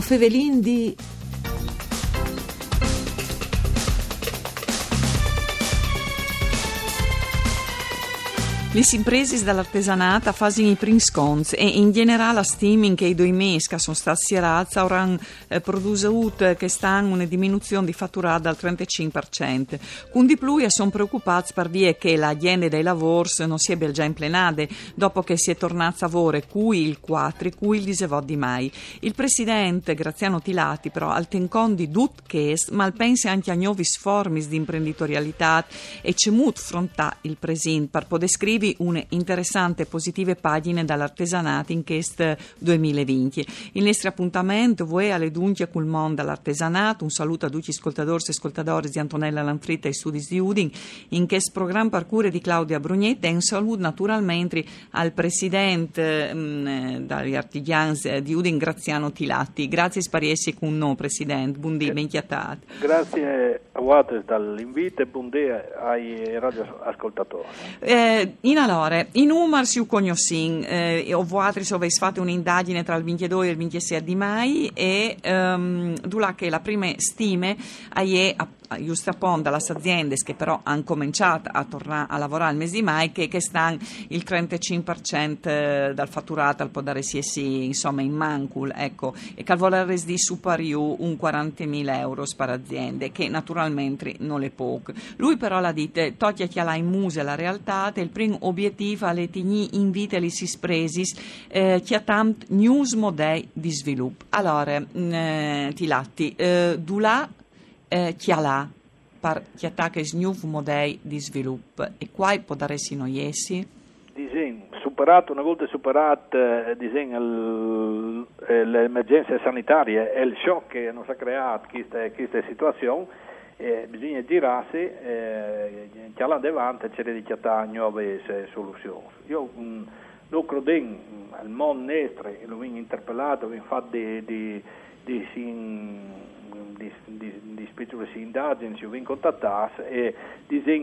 O Fevelin di Le imprese dall'artigianato fanno i sconti e in generale la che i due mesi che sono stati sierati avranno eh, prodotto che stanno una diminuzione di fatturata del 35%. Con di più sono preoccupati per via che l'azienda dei lavori non si è già implenata dopo che si è tornata a lavoro cui il 4 cui il disevò di mai. Il presidente Graziano Tilati però al tencon di dut ches ma pensa anche a nuovi formi di imprenditorialità e c'è mut fronta il presente per poter scrivere scrivi une interessante e positive pagine dall'artesanato in questo 2020. Il nostro appuntamento vuoi alle dunchie col mondo dall'artesanato. Un saluto a tutti gli ascoltatori e ascoltatori di Antonella Lanfritta e Studi di Udin in questo programma parcure di Claudia Brugnetta e un saluto naturalmente al presidente mh, mm, dagli artigiani di Udin Graziano Tilatti. Grazie spariessi con noi, presidente. Buondì, ben chiatato. Grazie a voi dall'invito e buondì ai radioascoltatori. Eh, in allora, i numeri si conoscono, eh, ho fatto fatto un'indagine tra il 22 e il 26 di mai e um, che la prima stime è giusto appunto alle aziende che però hanno cominciato a tornare a lavorare il mese di mai che, che stanno il 35% eh, dal fatturato al podare sì insomma in mancul ecco. E che volere di superiore un 40.000 euro per aziende che naturalmente non le poche lui però la dite toglie chi ha in muse la realtà il primo obiettivo è tigni invitali si spresis eh, chi ha tant news modei di sviluppo allora mh, eh, Tilatti eh, Dula eh, chi ha per chi attacca i nuovi modelli di sviluppo e qua può dare iesi? Disegno, superato, una volta superato eh, eh, l'emergenza sanitaria e il shock che hanno creato questa, questa situazione, eh, bisogna girarsi e eh, che davanti c'è di chiattare nuove soluzioni. Io mh, mm, lo credo al mondo nostro, l'ho interpellato, ho fatto di, di, di, di piccole indagini ci ho contattato e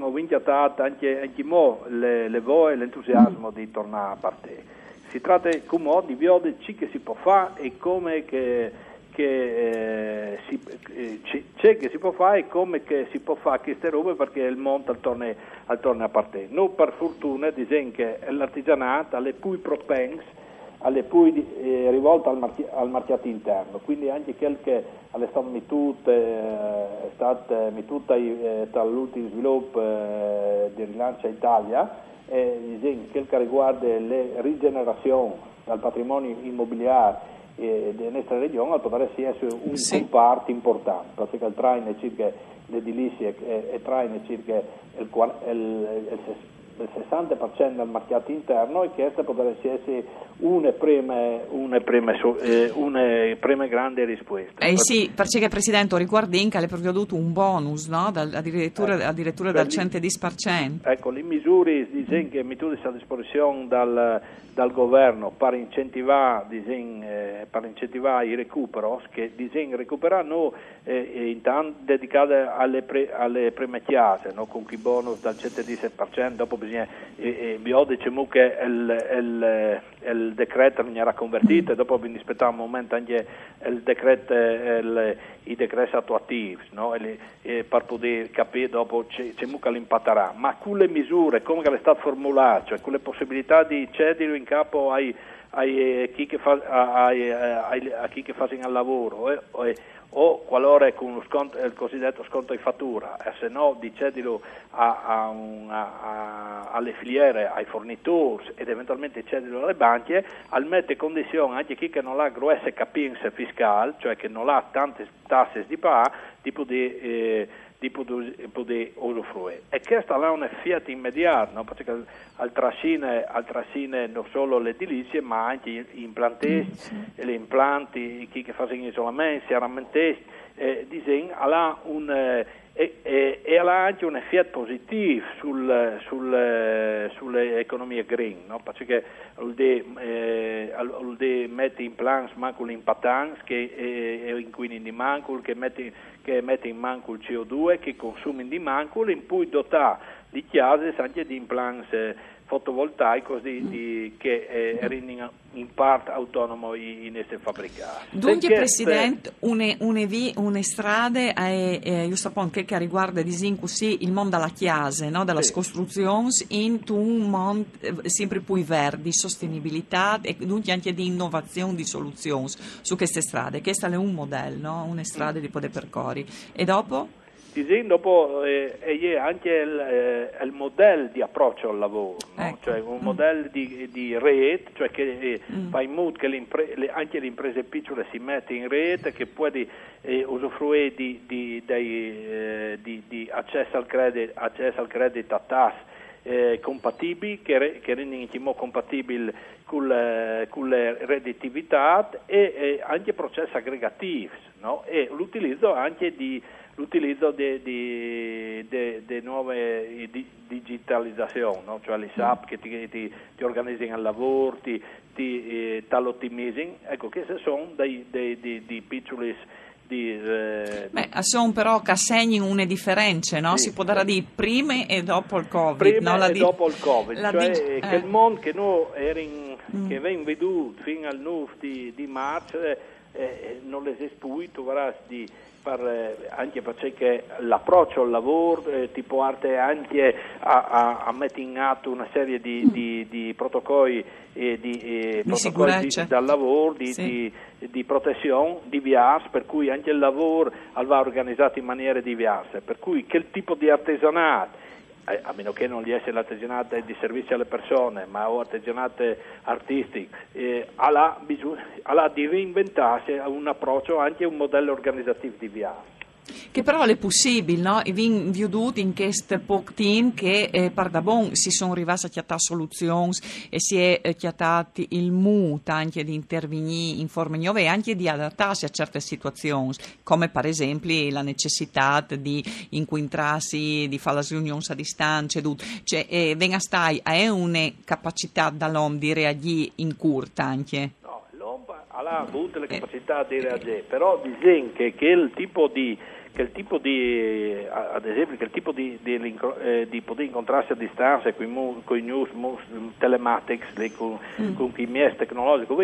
ho inchiatato anche, anche mo le, le voce e l'entusiasmo di tornare a parte. Si tratta come di vedere ciò che si può fare e come che, che eh, si, eh, c'è che si può fare e come che si può fare queste robe perché il mondo torna, torna a parte. Noi per fortuna disegno che l'artigianato alle più propense alle pui eh, rivolte al, marchi- al, mercato interno, quindi anche quel che è stato mitut, eh, è stato mitut eh, tra l'ultimo sviluppo eh, di rilancia Italia, eh, quel che riguarda le rigenerazioni del patrimonio immobiliare eh, della nostra regione, potrebbe essere un sì. comparto importante, perché il traino è circa l'edilizia è, traino circa il, il, il, il del 60% del mercato interno e questa potrebbe essere una prima, una prima, eh, una prima grande risposta. Eh sì, perché Presidente riguardinca le prodotto un bonus, no? addirittura, ecco, addirittura dal 110%. Ecco, le misure dicono che misure a disposizione dal, dal governo per incentivare, disin, eh, per incentivare i recuperi, che disin, recuperano eh, intanto dedicate alle, pre, alle prime chiase, no? con i bonus dal 110%, dopo bisogna, eh, eh, diciamo che il, il, il decreto non era convertito dopo bisogna aspettare un momento anche il decreto, il, i decreti attuativi no? e, e per poter capire dopo c'è, che l'impatterà, ma con le misure, come è stato cioè con le possibilità di cedere in capo ai, ai, a chi che fa, ai, ai, a chi che fa il lavoro eh, o qualora con lo sconto, il cosiddetto sconto di fattura, e se no di cedilo a, a a, alle filiere, ai fornitori ed eventualmente cedilo alle banche, al mette condizione anche chi che non ha grosse capienze fiscali, cioè che non ha tante tasse di pa, di poter eh, di poter, usufruire. E questa è un effetto immediato, no? perché al trascine, non solo le edilizie, ma anche gli implanti, mm, gli implanti, chi che fa in isolamento, si arramentesti, eh, disegno, ha un... Eh, e, e, e, ha anche un effetto positivo sul, sul, sulle economie green, no? perché eh, mette in plan manco l'impattanza che eh, inquini di manco, che mette, che mette in manco il CO2, che consuma di manco, in cui dota di chiese anche di implants fotovoltaico di, di, che eh, rendono in parte autonomo in queste fabbricate. Dunque, Presidente, une, une, vi, une strade, eh, eh, sapevo che, riguarda sì, il mondo della chiesa, no? della sì. costruzione, in un mondo eh, sempre più verde, di sostenibilità e dunque anche di innovazione di soluzioni su queste strade. Questo è un modello, no? una strada mm. di poter percorrere. E dopo? Disegno dopo eh, è anche il, eh, il, modello di approccio al lavoro, no? ecco. cioè un mm. modello di, di, rete, cioè che eh, mm. fa in modo che le, anche le imprese piccole si mettano in rete, che può eh, usufruire di, di, eh, di, accesso al credito, accesso al credito a TAS eh, compatibili, che, re, che rendono compatibile con le, con le redditività e, e, anche processi aggregativi no? e l'utilizzo anche di l'utilizzo di nuove di, digitalizzazione, no? cioè le SAP che ti, ti, ti organizzano il lavoro, ti, ti eh, l'ottimizzano, ecco questi sono dei, dei, dei, dei piccoli di, eh, Beh, sono però che segnano una differenza, no? Sì, si può dare di prima e dopo il Covid. Prima no? e di... dopo il Covid, cioè di... che eh. il mondo che noi in, mm. che viene veduto fino al 9 di, di marzo eh, eh non les espuito, di per, eh, anche perché l'approccio al lavoro eh, ti porta anche a, a, a, mettere in atto una serie di, mm. di, di protocolli, eh, di, eh, di protocolli dal lavoro, di, sì. di, protezione diverse, per cui anche il lavoro va organizzato in maniere diverse, per cui che tipo di artigianato eh, a meno che non gli sia l'artigianato di servizio alle persone, ma o artigianato artistico, eh, alla, alla di reinventarsi un approccio anche un modello organizzativo di viaggio. Che però è possibile, no? E vi veduto in questo poco tempo che eh, per da bon si sono arrivati a chiattare soluzioni e si è eh, chiattato il mood anche di intervenire in forme nuove e anche di adattarsi a certe situazioni, come per esempio la necessità di incontrarsi, di fare le riunioni a distanza, cioè eh, venga stai, è una capacità dall'uomo di reagire in curta anche? No, l'uomo ha avuto le capacità di reagire, però disegna che il tipo di che il tipo di, ad esempio, che il tipo di, di, eh, di poter incontrarsi a distanza con i news, telematics, con, mm. con è tecnologico,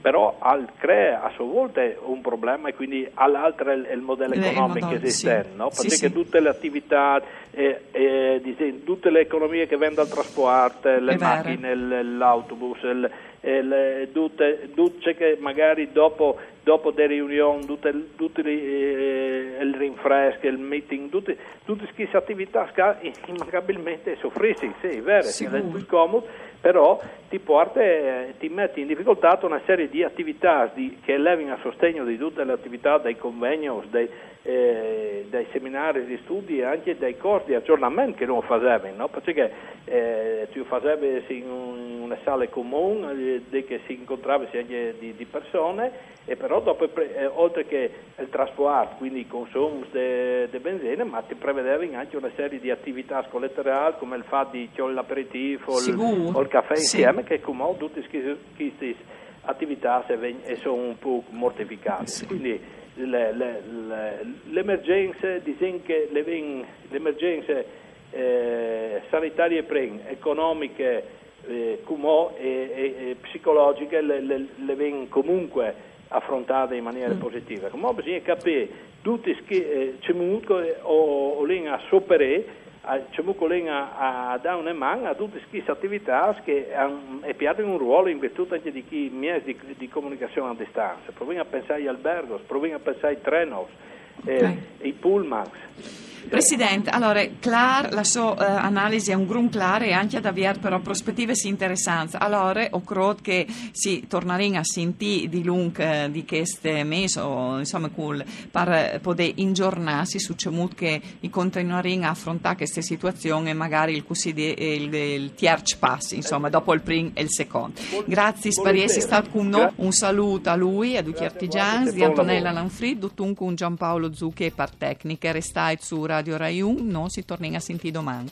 però al, crea a sua volta un problema e quindi all'altro è il modello economico che esistente, sì. no? perché sì, sì. tutte le attività, eh, eh, tutte le economie che vengono dal trasporto, le macchine, l'autobus, il, il, tutte, tutte che magari dopo dopo delle riunioni, tutte, tutte le, eh, il rinfresco, il meeting, tutte, tutte queste attività che immancabilmente soffrisci, sì, è vero, è più comodo, però ti porta, eh, ti mette in difficoltà una serie di attività di, che elevano a sostegno di tutte le attività, dai convegni, dai, eh, dai seminari di studi e anche dai corsi di aggiornamento che non facevano, no? perché eh, tu facevi in una sala comune, eh, che si incontrava anche di, di persone, e però dopo, eh, oltre che il trasporto, quindi i consumi di benzina, ma ti prevedevi anche una serie di attività collaterali come il fatto di l'aperitivo o il caffè sì. insieme, che come tutte queste attività sono un po' mortificate. Sì. Quindi le, le, le, l'emergenza, che le, le eh, sanitarie pren, economiche eh, e, e, e, psicologiche le, le, le vengono comunque affrontate in maniera mm. positiva. Come bisogna capire tutti che c'è eh, o, o a sopere c'è molto a, a dare una mano a tutte queste attività che hanno un ruolo in virtù anche di chi di, di, comunicazione a distanza. Proviamo a pensare agli alberghi, proviamo a pensare ai treni, eh, ai pullman Presidente, allora, clar, la sua uh, analisi è un grum clar e anche ad avviare però prospettive interessanti. Allora, ho credo che si torneremo a sentire di lungo uh, di queste mesi, o, insomma, cool, per poter ingiornarsi su ciò che i continueremo a affrontare queste situazioni e magari il, il, il, il tierce pass, insomma, dopo il primo e il secondo. Grazie per essere stato con noi, un saluto a lui, a tutti gli artigiani, di Antonella Lanfrid, dunque un Giampaolo Zucchi e per tecniche, restate su Radio Rai 1, non si torna a sentire domani.